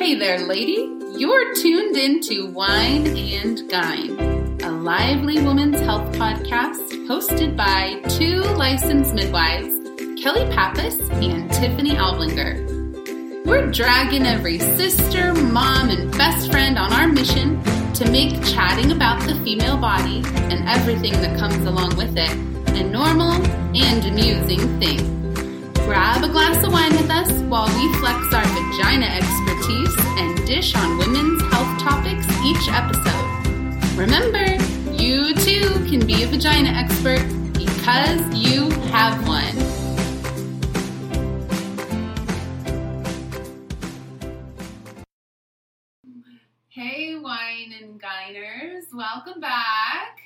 Hey there, lady. You're tuned into Wine and Gyne, a lively woman's health podcast hosted by two licensed midwives, Kelly Pappas and Tiffany Alblinger. We're dragging every sister, mom, and best friend on our mission to make chatting about the female body and everything that comes along with it a normal and amusing thing. Grab a glass of wine with us while we flex our vagina expertise and dish on women's health topics each episode. Remember, you too can be a vagina expert because you have one. Hey, wine and gyners, welcome back.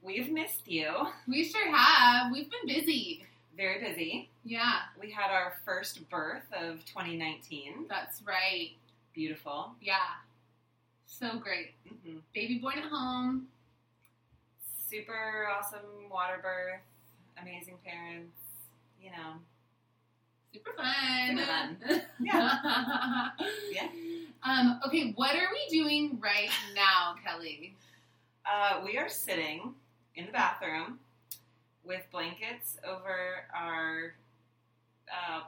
We've missed you. We sure have. We've been busy. Very busy. Yeah, We had our first birth of 2019. that's right. Beautiful. Yeah, so great. hmm Baby born at home. Super awesome water birth. Amazing parents. You know. Super fun. Super fun. Yeah. Yeah. Um, okay, what are we doing right now, Kelly? Uh, we are sitting in the bathroom with blankets over our uh,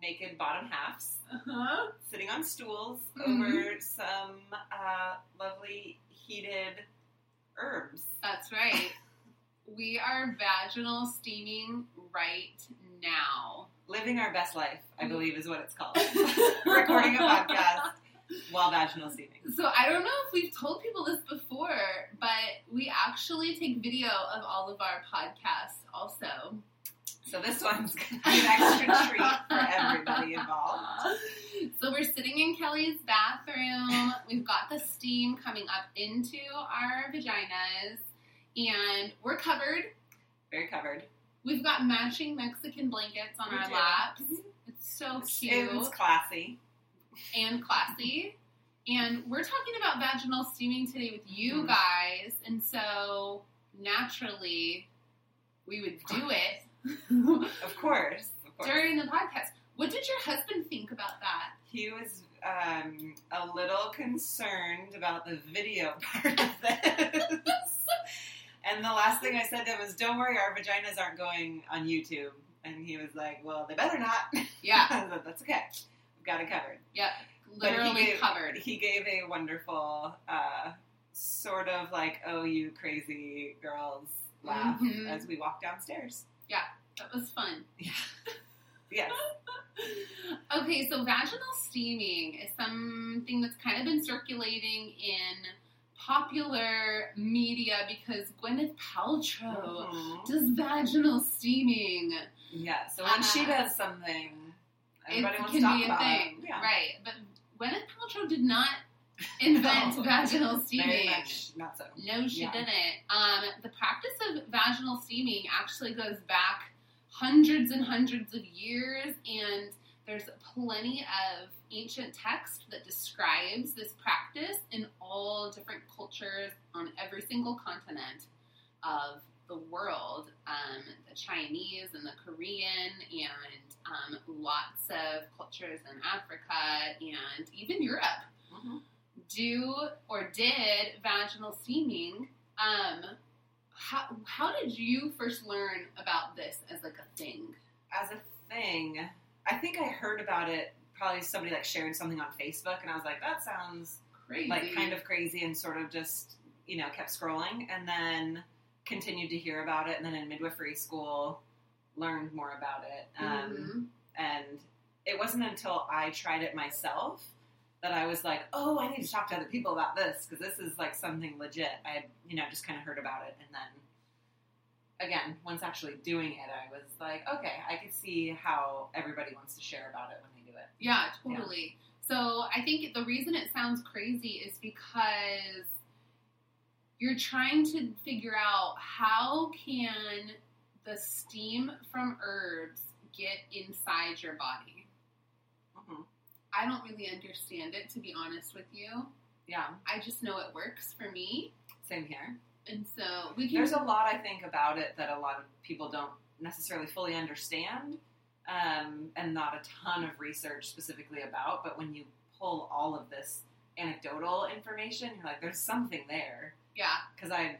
naked bottom halves, Uh-huh. sitting on stools Mhm. over some uh, lovely heated herbs. That's right. We are vaginal steaming right now. Living our best life, I Mm. believe, is what it's called. Recording a podcast while vaginal steaming. So I don't know if we've told people this before, but we actually take video of all of our podcasts also. So this one's going to be an extra treat for everybody involved. So we're sitting in Kelly's bathroom. We've got the steam coming up into our vaginas, and we're covered. Very covered. We've got matching Mexican blankets on We our do. laps. Mm-hmm. It's so cute It's classy. And classy. And we're talking about vaginal steaming today with you Mhm. guys, and so naturally we would do it Of course. Of course. during the podcast. What did your husband think about that? He was um, a little concerned about the video part of this. and the last thing I said to him was, Don't worry, our vaginas aren't going on YouTube. And he was like, Well, they better not. Yeah, said, That's okay. Got it covered. He literally gave- covered. He gave a wonderful, uh, sort of like, Oh, you crazy girls laugh Mhm. as we walked downstairs. Yeah, that was fun. Yeah. Yes. Okay, so vaginal steaming is something that's kind of been circulating in popular media because Gwyneth Paltrow Mhm. does vaginal steaming. Yeah. So when she Uh, does something, everybody it wants can to be a thing. Yeah. right? But Gwyneth Paltrow did not invent No. vaginal Very steaming. much not so. No, she Yeah. didn't. Um, the practice of vaginal steaming actually goes back hundreds and hundreds of years, and there's plenty of ancient text that describes this practice in all different cultures on every single continent of the world. Um, the Chinese and the Korean, and um, lots of cultures in Africa and even Europe Mhm. do or did vaginal steaming. Um, how, how did you first learn about this as like a thing? As a thing, I think I heard about it. Probably somebody like shared something on Facebook, and I was like, "That sounds Crazy. like kind of crazy," and sort of just you know kept scrolling, and then continued to hear about it, and then in midwifery school learned more about it. Um, Mhm. And it wasn't until I tried it myself that I was like, oh, I need to talk to other people about this because this is like something legit. I had, you know, just kind of heard about it. And then again, once actually doing it, I was like, okay, I could see how everybody wants to share about it when they do it. Yeah, totally. So I think the reason it sounds crazy is because you're trying to figure out how can the steam from herbs get inside your body. Mhm. I don't really understand it to be honest with you. Yeah, I just know it works for me. same here. And so we can There's a lot I think about it that a lot of people don't necessarily fully understand, um, and not a ton of research specifically about. But when you pull all of this anecdotal information, you're like, there's something there. Yeah. Because I,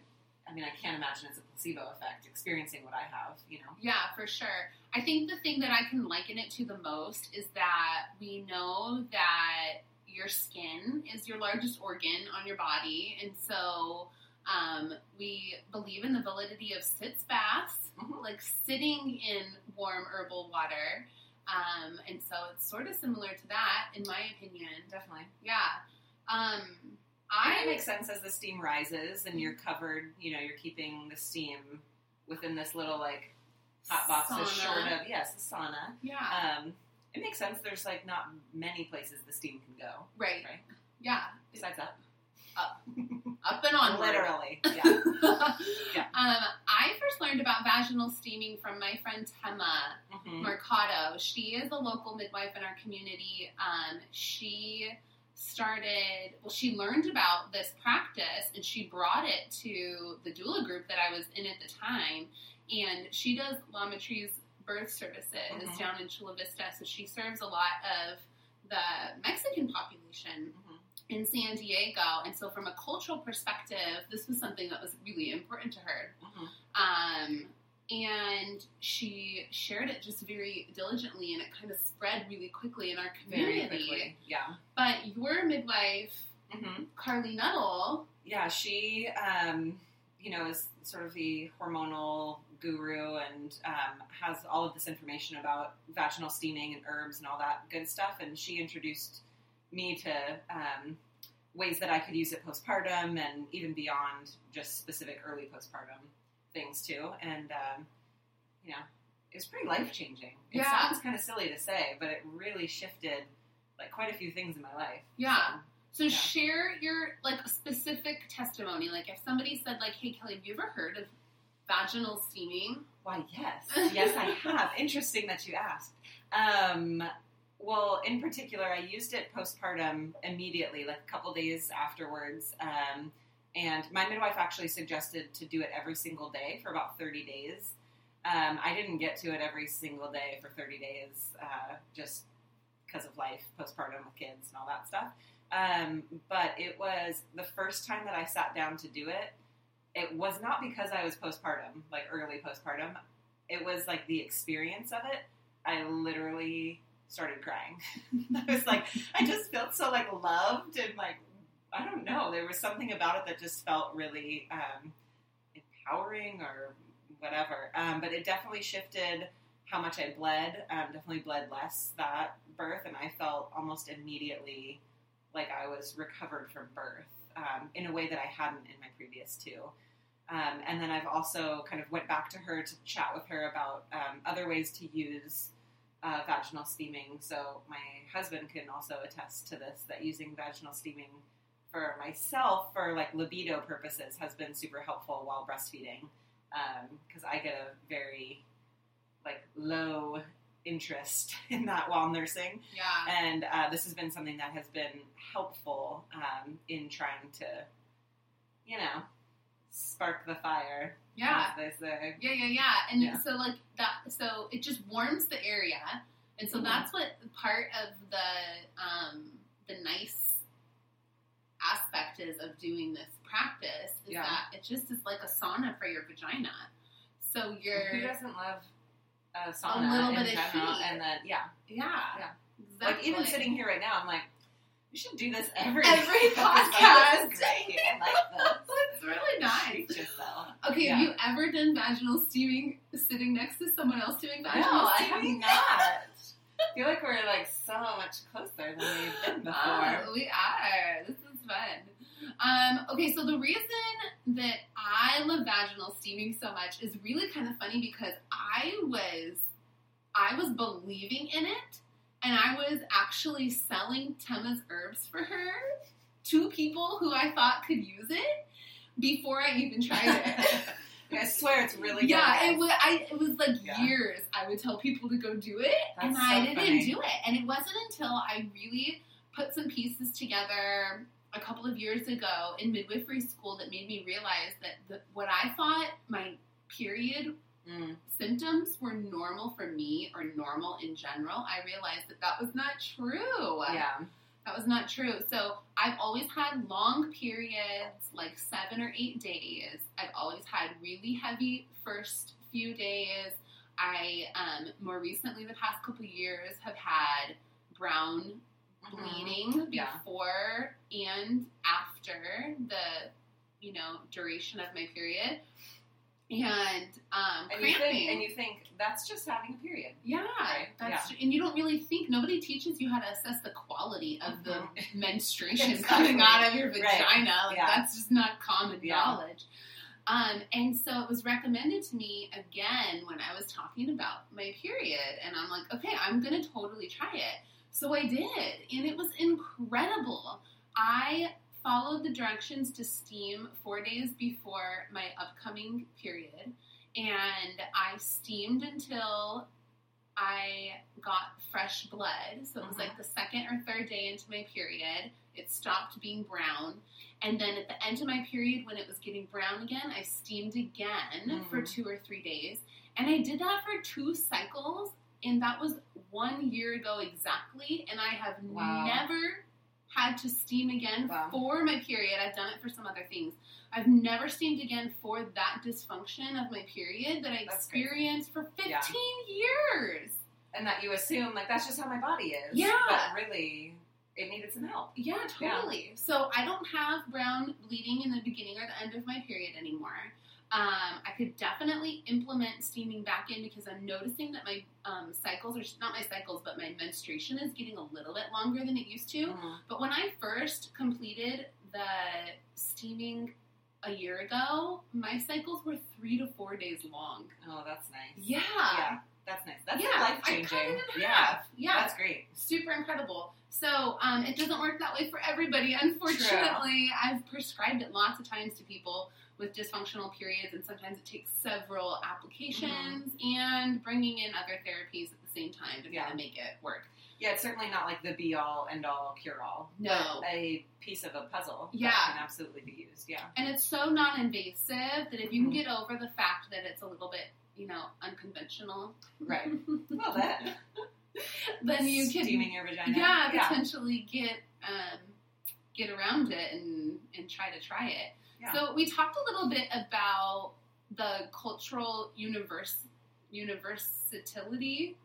I mean, I can't imagine it's a placebo effect experiencing what I have. You know. Yeah, for sure. I think the thing that I can liken it to the most is that we know that your skin is your largest organ on your body, and so um, we believe in the validity of sitz baths, Mhm. like sitting in warm herbal water. Um, and so it's sort of similar to that, in my opinion. Definitely. Yeah. Um, I it makes sense as the steam rises and you're covered. You know, you're keeping the steam within this little like hot box Sauna. short of yes, a sauna. yeah, Um, it makes sense. There's like not many places the steam can go right. right. Yeah, besides up. up up and on. Literally, yeah. Yeah. Um, I first learned about vaginal steaming from my friend Tema Mhm. Mercado. She is a local midwife in our community. Um, she started, well, she learned about this practice and she brought it to the doula group that I was in at the time. And she does Lametree's birth services Mhm. down in Chula Vista. So she serves a lot of the Mexican population Mhm. in San Diego. And so, from a cultural perspective, this was something that was really important to her. Mhm. Um, and she shared it just very diligently, and it kind of spread really quickly in our Very community. quickly. Yeah. But your midwife, hmm Carly Nuttall, Yeah, she, um, you know, is sort of the hormonal guru and um, has all of this information about vaginal steaming and herbs and all that good stuff. And she introduced me to um, ways that I could use it postpartum and even beyond just specific early postpartum things too. And um, you know, it was pretty life changing. It Yeah. sounds kind of silly to say, but it really shifted like quite a few things in my life. Yeah. So Yeah. share your like specific testimony. Like if somebody said like, "Hey Kelly, have you ever heard of vaginal steaming?" Why, yes. Yes, I have. Interesting that you asked. Um, well, in particular, I used it postpartum immediately, like a couple days afterwards. Um, and my midwife actually suggested to do it every single day for about 30 days. Um, I didn't get to it every single day for 30 days uh, just because of life, postpartum with kids and all that stuff. Um, but it was the first time that I sat down to do it. It was not because I was postpartum, like early postpartum. It was like the experience of it. I literally started crying. I was like, I just felt so like loved and like I don't know. There was something about it that just felt really um, empowering or whatever. Um, but it definitely shifted how much I bled. Um, definitely bled less that birth, and I felt almost immediately like I was recovered from birth um, in a way that I hadn't in my previous two. Um, and then I've also kind of went back to her to chat with her about um, other ways to use uh, vaginal steaming. So my husband can also attest to this that using vaginal steaming for myself for like libido purposes has been super helpful while breastfeeding because I get a very like low interest in that while nursing Yeah. and uh, this has been something that has been helpful um, in trying to you know spark the fire Yeah. as they say Yeah, yeah, yeah. And Yeah. so like that so it just warms the area. And so Mhm. that's what part of the um the nice aspect is of doing this practice is Yeah. that it just is like a sauna for your vagina. So you're who doesn't love a sauna a little in bit of general heat. and then yeah yeah. Yeah. Exactly. like even sitting here right now i'm like we should do this every Every podcast. great. I like it's really nice. Yourself. Okay, Yeah. have you ever done vaginal steaming sitting next to someone else doing vaginal No, vaginal I have not. I feel like we're like so much closer than we've been uh, before. Oh, we are. This is fun. Um, okay, so the reason that I love vaginal steaming so much is really kind of funny because I was I was believing in it and I was actually selling Tema's herbs for her to people who I thought could use it before I even tried it. I swear it's really good. yeah, it was. I it was like Yeah. years. I would tell people to go do it, and That's I didn't funny. do it. And it wasn't until I really put some pieces together a couple of years ago in midwifery school that made me realize that the, what I thought my period Mm. symptoms were normal for me or normal in general. I realized that that was not true. Yeah. That was not true. So I've always had long periods, like seven or eight days. I've always had really heavy first few days. I um, more recently, the past couple years, have had brown bleeding Mm-hmm. Yeah. before and after the you know duration of my period, and um, And you think, and you think that's just having a period. Yeah, Right, that's and you don't really think nobody teaches you how to assess the quality of the Mhm. menstruation Exactly. coming out of your Right. vagina. Like Yeah. that's just not common Yeah. knowledge. Um, and so it was recommended to me again when I was talking about my period, and I'm like, okay, I'm gonna totally try it. So I did, and it was incredible. I followed the directions to steam four days before my upcoming period, and I steamed until I got fresh blood. So it was like the second or third day into my period. It stopped being brown. And then at the end of my period, when it was getting brown again, I steamed again Mhm. for two or three days. And I did that for two cycles. And that was one year ago exactly. And I have Wow. never had to steam again Wow. for my period. I've done it for some other things. I've never steamed again for that dysfunction of my period that I That's crazy. experienced for 15 Yeah. years. And that you assume like that's just how my body is. Yeah. But really, it needed some help. Yeah, Yeah. totally. So I don't have brown bleeding in the beginning or the end of my period anymore. Um, I could definitely implement steaming back in because I'm noticing that my um, cycles, or not my cycles, but my menstruation is getting a little bit longer than it used to. Mhm. But when I first completed the steaming a year ago, my cycles were three to four days long. Oh, that's nice. Yeah. Yeah. That's nice. That's yeah, life I cut it changing. Yeah. Yeah, That's great. super incredible. So um, it doesn't work that way for everybody. Unfortunately, I've prescribed it lots of times to people with dysfunctional periods, and sometimes it takes several applications and bringing in other therapies at the same time to Yeah. kind of make it work. Yeah, it's certainly not like the be all end all cure all. No. A piece of a puzzle Yeah. that can absolutely be used. Yeah. And it's so non-invasive that if you can Mhm. get over the fact that it's a little bit, you know, unconventional, Right. Well, that then you can steaming your vagina. yeah, Yeah. potentially get um, get around it and and try to try it. Yeah. So we talked a little bit about the cultural universe universality.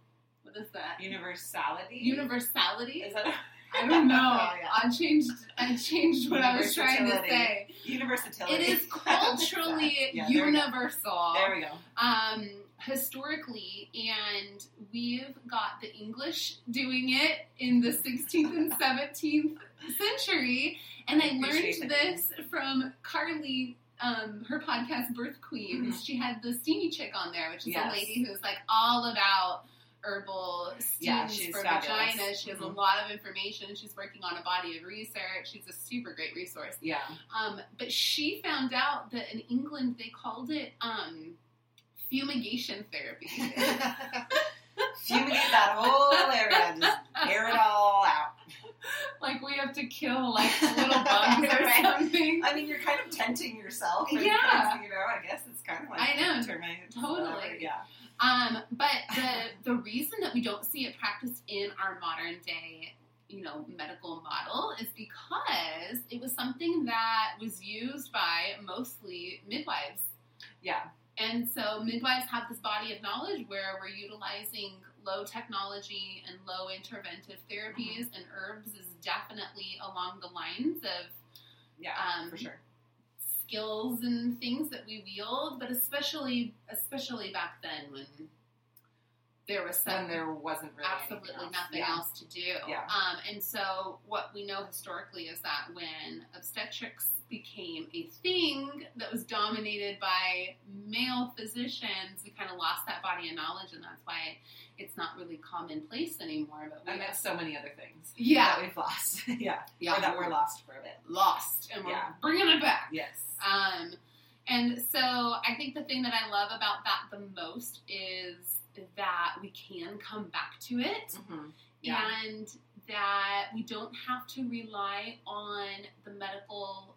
What is that? Universality. Universality. Is that a, I don't know. Oh, yeah. I changed. I changed what I was trying to say. universality? It is culturally Yeah, there we universal. There we go. um, historically, and we've got the English doing it in the 16th and 17th century. And I Appreciate learned this from Carly, um, her podcast Birth Queens. Mhm. She had the Steamy Chick on there, which is Yes. a lady who's like all about herbal steams Yeah, for fabulous. vaginas. She has a Mhm. lot of information. She's working on a body of research. She's a super great resource. Yeah. Um, but she found out that in England they called it um, fumigation therapy. Fumigate that whole area. Just air it all out. like we have to kill like little bugs or Right. something. I mean, you're kind of tenting yourself. Yeah. because, You know, I guess it's kind of like I know. termites, Totally. whatever, Yeah. Um, but the the reason that we don't see it practiced in our modern day, you know, medical model is because it was something that was used by mostly midwives. Yeah. And so midwives have this body of knowledge where we're utilizing low technology and low interventive therapies, Mm-hmm. and herbs is definitely along the lines of Yeah. Um, for sure. skills and things that we wield, but especially especially back then when there was some there wasn't really absolutely nothing yeah. else to do. Yeah. Um, and so what we know historically is that when obstetrics became a thing that was dominated by male physicians, we kind of lost that body of knowledge, and that's why it's not really commonplace anymore. But we And that's so many other things yeah, that we've lost. yeah. yeah, Or that we're lost for a bit. lost, and we're Yeah. bringing it back. Yes. Um, and so I think the thing that I love about that the most is that we can come back to it Mhm. Yeah. and that we don't have to rely on the medical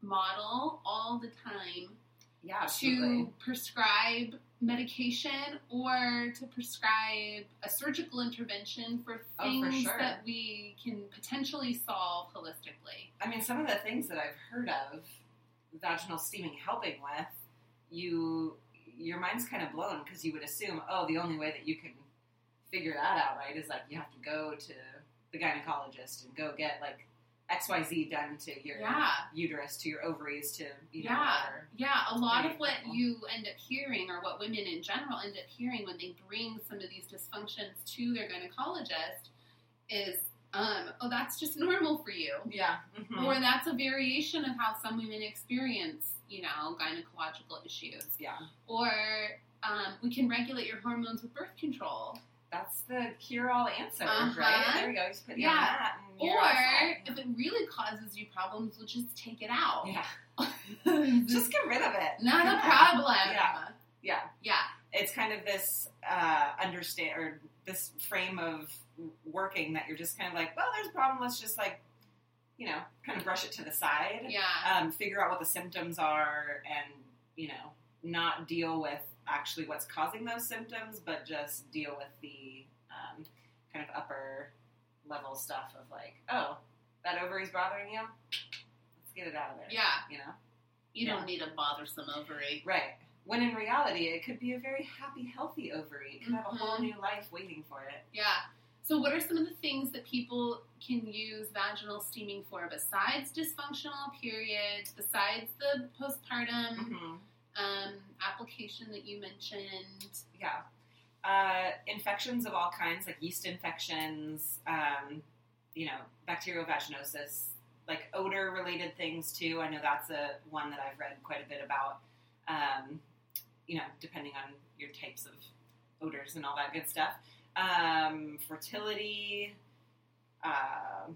model all the time Yeah, absolutely. to prescribe medication or to prescribe a surgical intervention for Oh, things for sure. that we can potentially solve holistically. I mean, some of the things that I've heard of vaginal steaming helping with, you your mind's kind of blown because you would assume, oh, the only way that you can figure that out, right, is like you have to go to the gynecologist and go get like X Y Z done to your Yeah. uterus, to your ovaries, to you know, Yeah. whatever. Yeah, a lot of what you end up hearing, or what women in general end up hearing when they bring some of these dysfunctions to their gynecologist, is, um, "Oh, that's just normal for you," yeah, Mhm. or that's a variation of how some women experience, you know, gynecological issues, yeah. or um, we can regulate your hormones with birth control, That's the cure-all answer, Uh-huh. right? There we go. Just put you Yeah. on that, or if it really causes you problems, we'll just take it out. yeah, just get rid of it. not a problem. Yeah. Yeah. Yeah. it's kind of this uh, understand or this frame of working that you're just kind of like, well, there's a problem. Let's just like, you know, kind of brush it to the side. Yeah. Um, figure out what the symptoms are, and you know, not deal with actually what's causing those symptoms, but just deal with the um, kind of upper level stuff of like, oh, that ovary's bothering you. Let's get it out of there. Yeah. You know. You Yeah. don't need a bothersome ovary. Right. When in reality, it could be a very happy, healthy ovary. It could have a whole Mhm. new life waiting for it. Yeah. So, what are some of the things that people can use vaginal steaming for besides dysfunctional periods, besides the postpartum Mm-hmm. um, application that you mentioned? Yeah. Uh, infections of all kinds, like yeast infections, um, you know, bacterial vaginosis, like odor related things too. I know that's a one that I've read quite a bit about. Um, you know, depending on your types of odors and all that good stuff. Um, fertility, uh,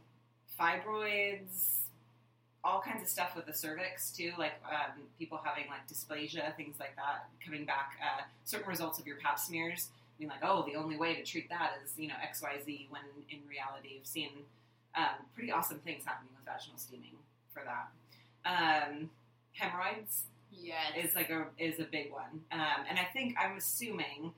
fibroids, all kinds of stuff with the cervix too, like um, people having like dysplasia, things like that, coming back. Uh, certain results of your Pap smears being like, oh, the only way to treat that is you know X Y Z. When in reality, you've seen um, pretty awesome things happening with vaginal steaming for that. Um, hemorrhoids Yes. is like a is a big one, um, and I think I'm assuming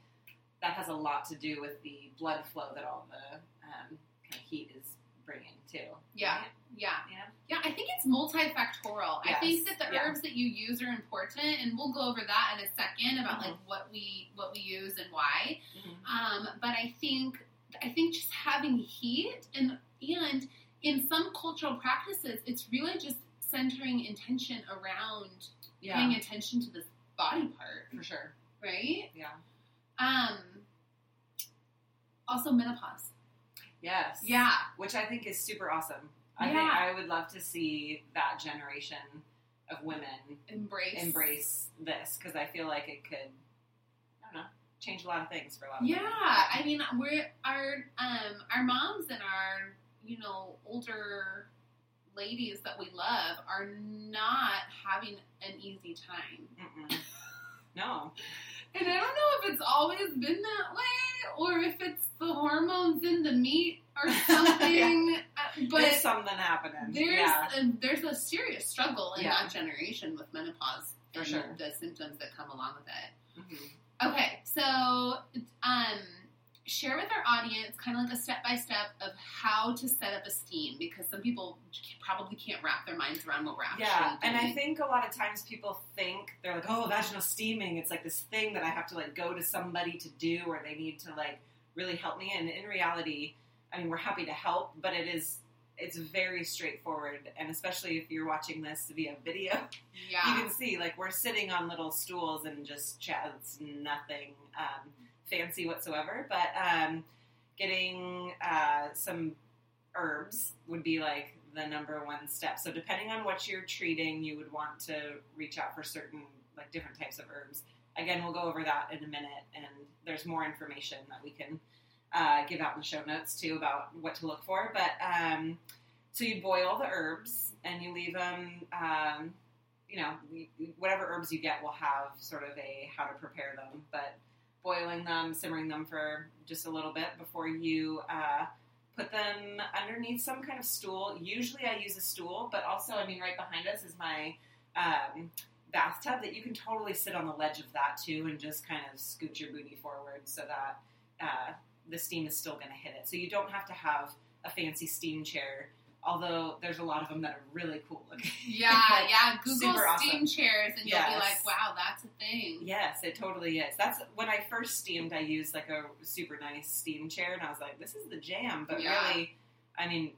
that has a lot to do with the blood flow that all the um, kind of heat is bringing too. Yeah. Right? yeah. Yeah. Yeah, I think it's multifactorial. I think that the Yeah. herbs that you use are important, and we'll go over that in a second about Mhm. like what we what we use and why. Mhm. Um, but I think I think just having heat and and in some cultural practices, it's really just centering intention around paying attention to this body part, for sure. right? Yeah. Um, also menopause. Yes. Yeah, Which I think is super awesome. I think Yeah. I would love to see that generation of women embrace embrace this because I feel like it could, I don't know, change a lot of things for a lot of Yeah, women. I mean, we're our um our moms and our you know older ladies that we love are not having an easy time. Mm-mm. No. And I don't know if it's always been that way or if it's the hormones in the meat or something. uh, but There's something happening. there's yeah. a, there's a serious struggle in Yeah. that generation with menopause For and sure. the symptoms that come along with it. Mhm. Okay, so um, share with our audience kind of like a step by step of how to set up a steam because some people probably can't wrap their minds around what we're actually Yeah, and I think a lot of times people think they're like, "Oh, vaginal steaming." It's like this thing that I have to like go to somebody to do, or they need to like really help me. And in reality, I mean, we're happy to help, but it is it's very straightforward. And especially if you're watching this via video, yeah, you can see like we're sitting on little stools and just chat. It's nothing um, fancy whatsoever, but um, getting uh, some herbs would be like the number one step. So depending on what you're treating, you would want to reach out for certain like different types of herbs. Again, we'll go over that in a minute, and there's more information that we can uh, give out in the show notes too about what to look for. But um, so you boil the herbs and you leave them. Um, you know, whatever herbs you get will have sort of a how to prepare them, but boiling them, simmering them for just a little bit before you uh, put them underneath some kind of stool. Usually I use a stool, but also, I mean, right behind us is my um, bathtub that you can totally sit on the ledge of that too and just kind of scoot your booty forward so that uh, the steam is still going to hit it. So you don't have to have a fancy steam chair. Although there's a lot of them that are really cool looking. Yeah, Like, yeah. Google steam awesome. chairs, and you'll be like, "Wow, that's a thing." Yes, it totally is. That's when I first steamed. I used like a super nice steam chair, and I was like, "This is the jam." But Yeah. really, I mean,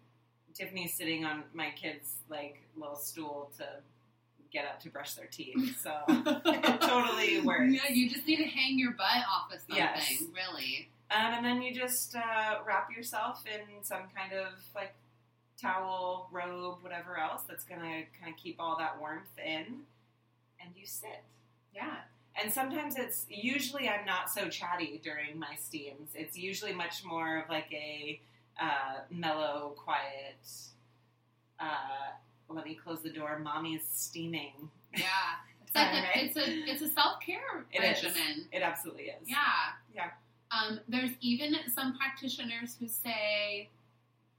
Tiffany's sitting on my kid's like little stool to get up to brush their teeth, so it totally works. Yeah, you just need to hang your butt off of something, Yes. really. Um, and then you just uh, wrap yourself in some kind of like towel, robe, whatever else that's gonna kind of keep all that warmth in, and you sit. Yeah. And sometimes it's usually I'm not so chatty during my steams. It's usually much more of like a uh, mellow, quiet. Uh, let me close the door. Mommy's steaming. Yeah. It's like a, it's a it's a self care It is. regimen. It absolutely is. Yeah. Yeah. Um, there's even some practitioners who say,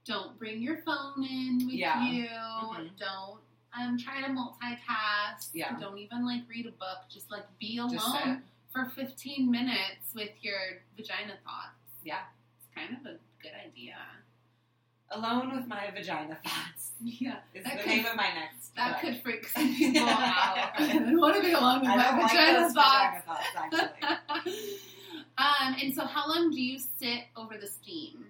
don't bring your phone in with Yeah. you. Mhm. Don't um, try to multitask. Yeah. Don't even like read a book. Just like be alone for 15 minutes with your vagina thoughts. Yeah. It's kind of a good idea. Alone with my vagina thoughts Yeah. is That the could- name of my next. That book. could freak some people out. I don't want to be alone with I my like vagina thoughts. vagina thoughts actually. um, and so, how long do you sit over the steam?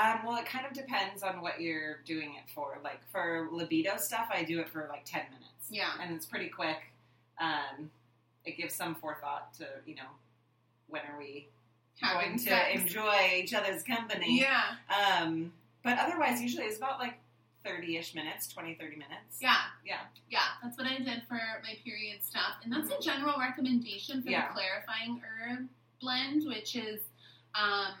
Um, well, it kind of depends on what you're doing it for. Like for libido stuff, I do it for like ten minutes. Yeah. and it's pretty quick. Um, it gives some forethought to you know when are we Having going to enjoy each other's company. Yeah, Um, but otherwise, usually it's about like thirty-ish minutes, 20, 30 minutes. yeah, Yeah. yeah. That's what I did for my period stuff, and that's a general recommendation for Yeah. the clarifying herb blend, which is um,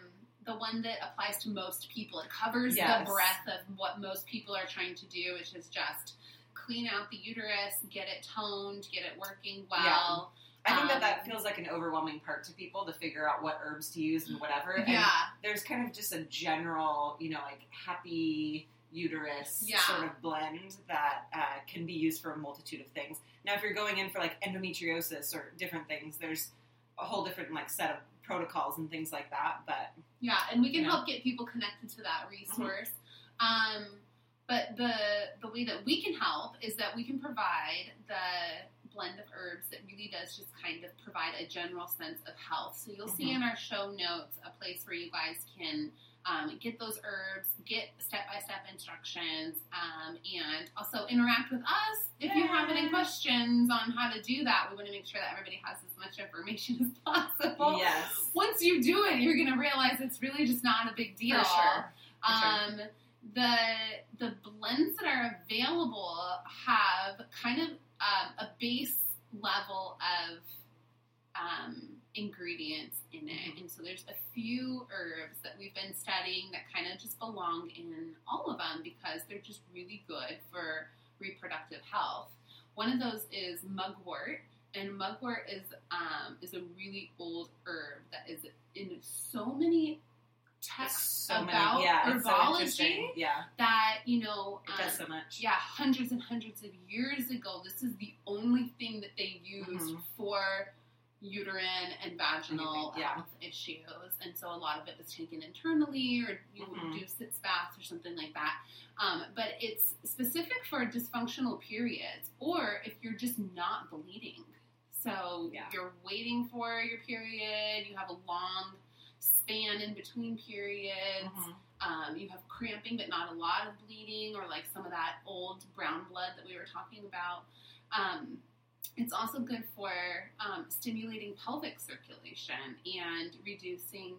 the one that applies to most people. It covers Yes. the breadth of what most people are trying to do, which is just clean out the uterus, get it toned, get it working well. I think that Um, that feels like an overwhelming part to people to figure out what herbs to use and whatever. And Yeah, there's kind of just a general, you know, like happy uterus Yeah. sort of blend that uh, can be used for a multitude of things. Now, if you're going in for like endometriosis or different things, there's a whole different like set of protocols and things like that. But Yeah, and we can Yeah. help get people connected to that resource. Mm-hmm. Um, but the the way that we can help is that we can provide the blend of herbs that really does just kind of provide a general sense of health. So you'll see Mhm. in our show notes a place where you guys can um, get those herbs, get step by step instructions, um, and also interact with us if you have any questions on how to do that. We want to make sure that everybody has as much information as possible yes, once you do it, you're gonna realize it's really just not a big deal. for sure. For sure. Um, the the blends that are available have kind of um, a base level of um, ingredients in it, Mhm. and so there's a few herbs that we've been studying that kind of just belong in all of them because they're just really good for reproductive health. One of those is mugwort, and mugwort is um, is a really old herb that is in so many texts so about many, yeah, it's so herbology. Yeah, that you know it does um, so much. yeah hundreds and hundreds of years ago this is the only thing that they used Mhm. for uterine and vaginal Anything, yeah. health issues and so a lot of it was taken internally or you Mhm. do sitz baths or something like that um, but it's specific for dysfunctional periods or if you're just not bleeding so Yeah. you're waiting for your period you have a long span in between periods Mhm. um, you have cramping but not a lot of bleeding or like some of that old brown blood that we were talking about um, it's also good for um, stimulating pelvic circulation and reducing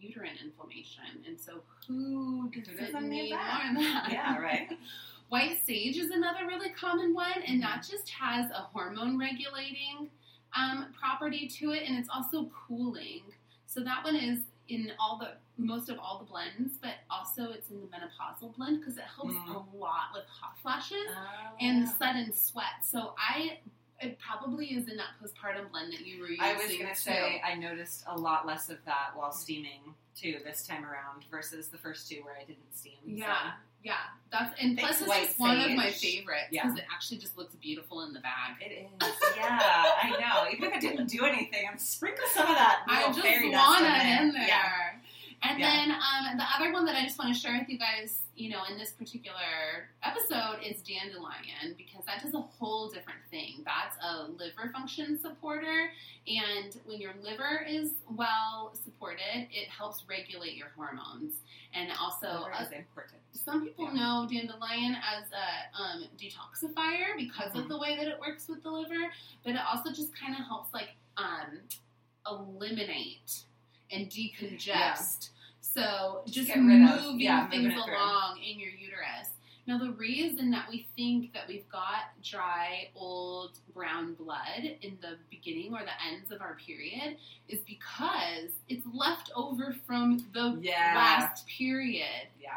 uterine inflammation and so who doesn't, need that? more that Yeah, right. White sage is another really common one, and that just has a hormone regulating um, property to it, and it's also cooling. So that one is in all the most of all the blends, but also it's in the menopausal blend because it helps Mm. a lot with hot flashes Oh, and yeah. sudden sweat. So I it probably is in that postpartum blend that you were using. I was gonna say I noticed a lot less of that while steaming too this time around versus the first two where I didn't steam. so- Yeah, yeah. That's and plus it's just one of my favorites Yeah. because it actually just looks beautiful in the bag. It is, yeah, I know. Even if I didn't do anything, I'm sprinkle some of that. I just want in it there. in there. Yeah. And Yeah. then um, the other one that I just want to share with you guys, you know, in this particular episode is dandelion because that does a whole different thing. That's a liver function supporter, and when your liver is well supported, it helps regulate your hormones. And also, Liver uh, some people Yeah. know dandelion as a um, detoxifier because of Mhm. the way that it works with the liver, but it also just kind of helps like um, eliminate and decongest. So just get moving yeah, things along in your uterus. Now, the reason that we think that we've got dry, old, brown blood in the beginning or the ends of our period is because it's left over from the Yeah. last period. Yeah.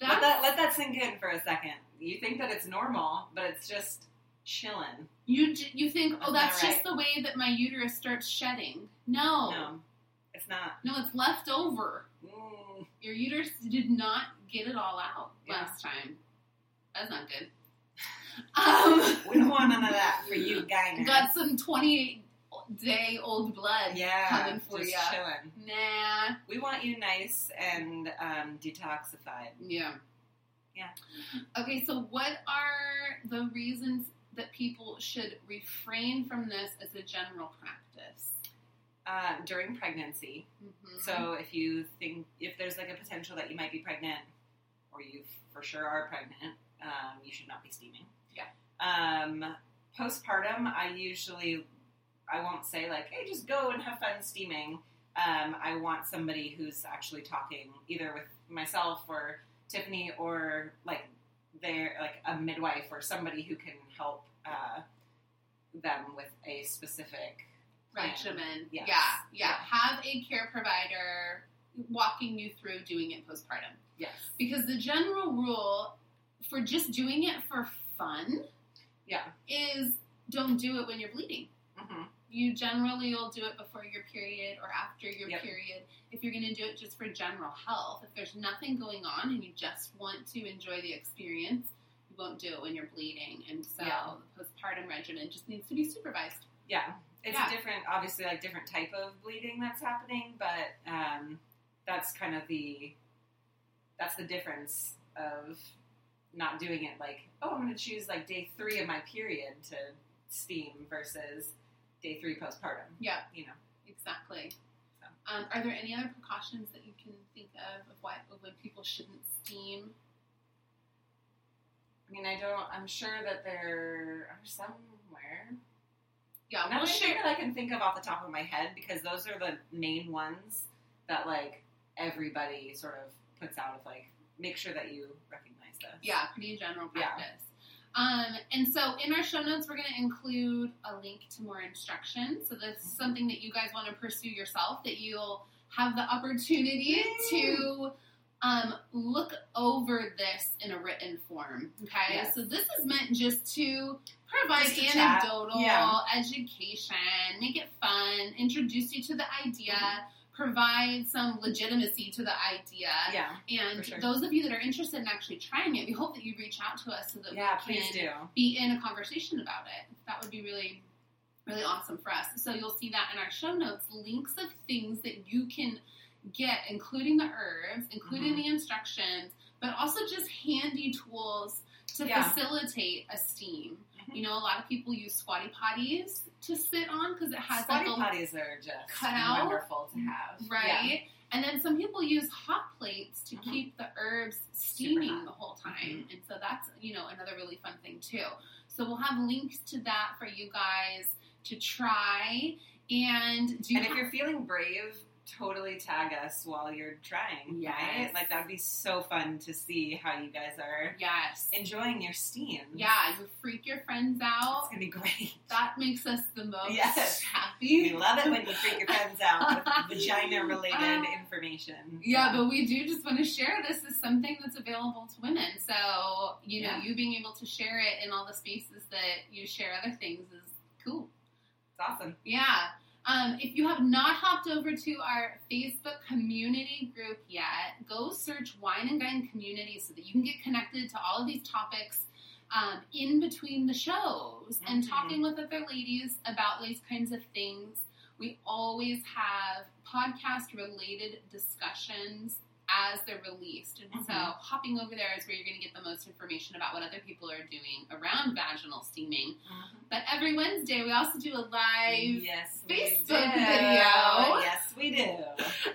That's, Let that let that sink in for a second. You think that it's normal, but it's just chilling. you you think, oh, that's that just the way that my uterus starts shedding. No, No, it's not. no, it's left over. Mm, Your uterus did not get it all out Yeah. last time. That's not good. Um, we don't want none of that for you, guy. got some 28 day old blood yeah, coming for ya. chilling. Nah. We want you nice and um, detoxified. Yeah. Yeah. Okay, so what are the reasons that people should refrain from this as a general practice? Uh, during pregnancy, Mhm. So if you think if there's like a potential that you might be pregnant, or you for sure are pregnant, um, you should not be steaming. Yeah. Um, postpartum, I usually I won't say like, hey, just go and have fun steaming. Um, I want somebody who's actually talking either with myself or Tiffany or like they're like a midwife or somebody who can help uh, them with a specific. Regimen. Yes. Yeah, yeah, Yeah. Have a care provider walking you through doing it postpartum. Yes. Because the general rule for just doing it for fun Yeah. is don't do it when you're bleeding. hmm You generally will do it before your period or after your Yep. period. If you're going to do it just for general health, if there's nothing going on and you just want to enjoy the experience, you won't do it when you're bleeding. And so Yeah. the postpartum regimen just needs to be supervised. Yeah, it's Yeah. a different, obviously, like different type of bleeding that's happening, but um, that's kind of the that's the difference of not doing it like, oh, I'm going to choose like day three of my period to steam versus day three postpartum. Yeah. you know, Exactly. So. Um, are there any other precautions that you can think of of why of when people shouldn't steam? I mean, I don't. I'm sure that there are somewhere. Yeah, Not we'll share. that I can think of off the top of my head because those are the main ones that like everybody sort of puts out of like make sure that you recognize this. Yeah, pretty general Yeah. practice. Um, and so in our show notes, we're going to include a link to more instruction. So that's Mm-hmm. something that you guys want to pursue yourself, that you'll have the opportunity to um, look over this in a written form. Okay, Yes. so this is meant just to provide Just anecdotal Yeah. education, make it fun, introduce you to the idea. Mm-hmm. Provide some legitimacy to the idea, Yeah. and sure. those of you that are interested in actually trying it, we hope that you reach out to us so that Yeah, we please can do. be in a conversation about it. That would be really, really awesome for us. So you'll see that in our show notes, links of things that you can get, including the herbs, including Mhm. the instructions, but also just handy tools to Yeah. facilitate a steam. Mhm. You know, a lot of people use squatty potties to sit on because it has Squatty like potties are just cut out. wonderful to have. right? And then some people use hot plates to Mhm. keep the herbs steaming the whole time. Mhm. And so that's, you know, another really fun thing too. So we'll have links to that for you guys to try and do And if you're feeling brave totally tag us while you're trying. Yes. Right? Like that would be so fun to see how you guys are Yes. enjoying your steam. Yeah, you freak your friends out. It's gonna be great. That makes us the most Yes. happy. We love it when you freak your friends out with vagina related Uh, information. Yeah, but we do just want to share this as something that's available to women. So, you know, Yeah. you being able to share it in all the spaces that you share other things is cool. it's awesome. Yeah. Um, if you have not hopped over to our Facebook community group yet, go search Wine and Gyne Community so that you can get connected to all of these topics um, in between the shows and Mhm. talking with other ladies about these kinds of things. We always have podcast related discussions as they're released. And so Mhm. hopping over there is where you're going to get the most information about what other people are doing around vaginal steaming. But every Wednesday, we also do a live, yes, Facebook video. Yes, we do.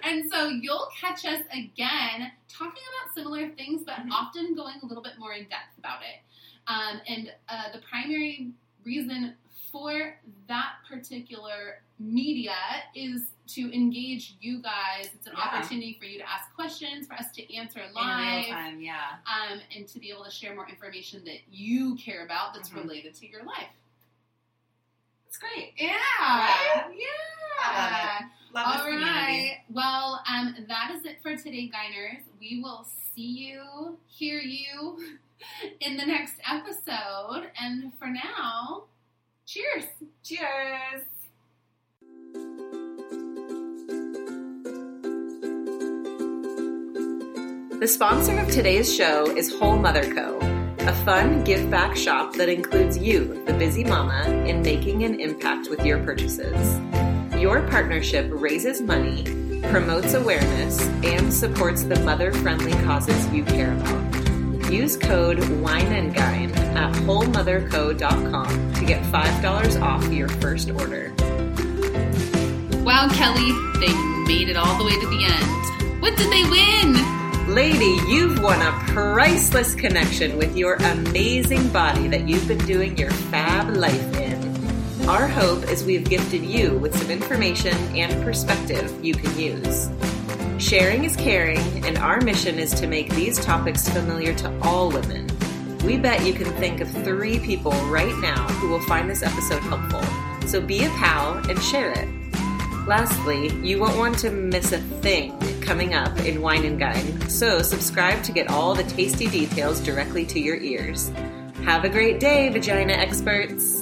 and so you'll catch us again talking about similar things, but Mhm. often going a little bit more in depth about it. Um, and uh, the primary reason for that particular media is to engage you guys. It's an Yeah. opportunity for you to ask questions, for us to answer live. time, yeah. Um, and to be able to share more information that you care about that's Mhm. related to your life. It's great. Yeah. Right? Yeah. I love this All community. Well, um, that is it for today, Gyners. We will see you, sponsor of today's show is Whole Mother Co., a fun give back shop that includes you, the busy mama, in making an impact with your purchases. Your partnership raises money, promotes awareness, and supports the mother friendly causes you care about. Use code WINEANDGYNE at wholemotherco.com to get $5 off your first order. Wow, Kelly, they made it all the way to the end. What did they win? Lady, you've won a priceless connection with your amazing body that you've been doing your fab life in. Our hope is we've gifted you with some information and perspective you can use. Sharing is caring, and our mission is to make these topics familiar to all women. We bet you can think of three people right now who will find this episode helpful. So be a pal and share it. Lastly, you won't want to miss a thing coming up in Wine and Gyne, so subscribe to get all the tasty details directly to your ears. Have a great day, vagina experts!